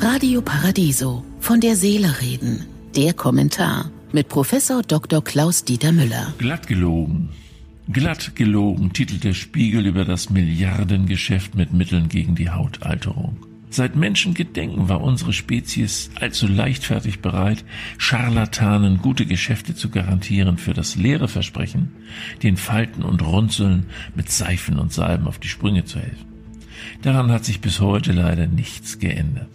Radio Paradiso. Von der Seele reden. Der Kommentar mit Professor Dr. Klaus Dieter Müller. Glatt gelogen. Glatt gelogen titelt der Spiegel über das Milliardengeschäft mit Mitteln gegen die Hautalterung. Seit Menschengedenken war unsere Spezies allzu leichtfertig bereit, Scharlatanen gute Geschäfte zu garantieren für das leere Versprechen, den Falten und Runzeln mit Seifen und Salben auf die Sprünge zu helfen. Daran hat sich bis heute leider nichts geändert.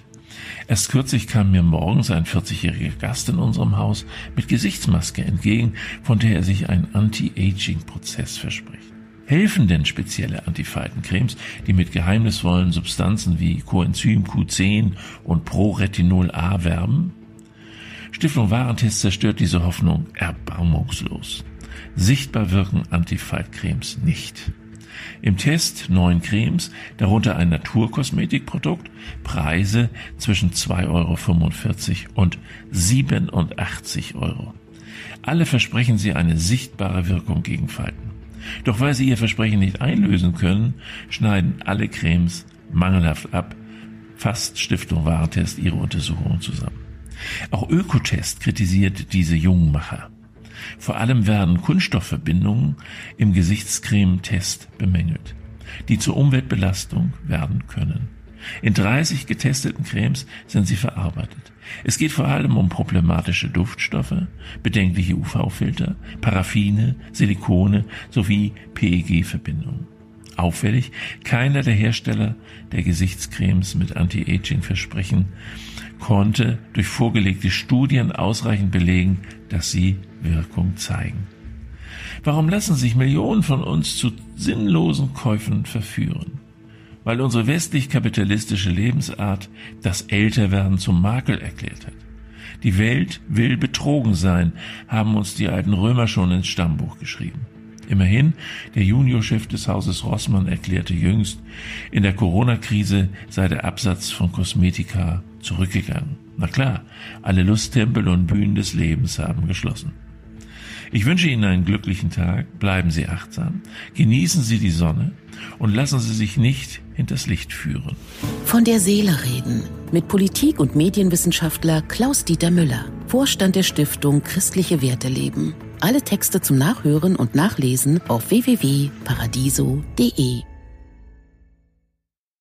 Erst kürzlich kam mir morgens ein 40-jähriger Gast in unserem Haus mit Gesichtsmaske entgegen, von der er sich einen Anti-Aging-Prozess verspricht. Helfen denn spezielle Antifaltencremes, die mit geheimnisvollen Substanzen wie Coenzym Q10 und Proretinol A werben? Stiftung Warentest zerstört diese Hoffnung erbarmungslos. Sichtbar wirken Antifaltcremes nicht. Im Test neun Cremes, darunter ein Naturkosmetikprodukt, Preise zwischen 2,45 Euro und 87 Euro. Alle versprechen sie eine sichtbare Wirkung gegen Falten. Doch weil sie ihr Versprechen nicht einlösen können, schneiden alle Cremes mangelhaft ab, fasst Stiftung Warentest ihre Untersuchungen zusammen. Auch Ökotest kritisiert diese Jungmacher. Vor allem werden Kunststoffverbindungen im Gesichtscreme-Test bemängelt, die zur Umweltbelastung werden können. In 30 getesteten Cremes sind sie verarbeitet. Es geht vor allem um problematische Duftstoffe, bedenkliche UV-Filter, Paraffine, Silikone sowie PEG-Verbindungen. Auffällig, keiner der Hersteller der Gesichtscremes mit Anti-Aging-Versprechen konnte durch vorgelegte Studien ausreichend belegen, dass sie Wirkung zeigen. Warum lassen sich Millionen von uns zu sinnlosen Käufen verführen? Weil unsere westlich-kapitalistische Lebensart das Älterwerden zum Makel erklärt hat. Die Welt will betrogen sein, haben uns die alten Römer schon ins Stammbuch geschrieben. Immerhin, der Juniorchef des Hauses Rossmann erklärte jüngst, in der Corona-Krise sei der Absatz von Kosmetika zurückgegangen. Na klar, alle Lusttempel und Bühnen des Lebens haben geschlossen. Ich wünsche Ihnen einen glücklichen Tag, bleiben Sie achtsam, genießen Sie die Sonne und lassen Sie sich nicht hinters Licht führen. Von der Seele reden mit Politik- und Medienwissenschaftler Klaus-Dieter Müller, Vorstand der Stiftung Christliche Werte leben. Alle Texte zum Nachhören und Nachlesen auf www.paradiso.de.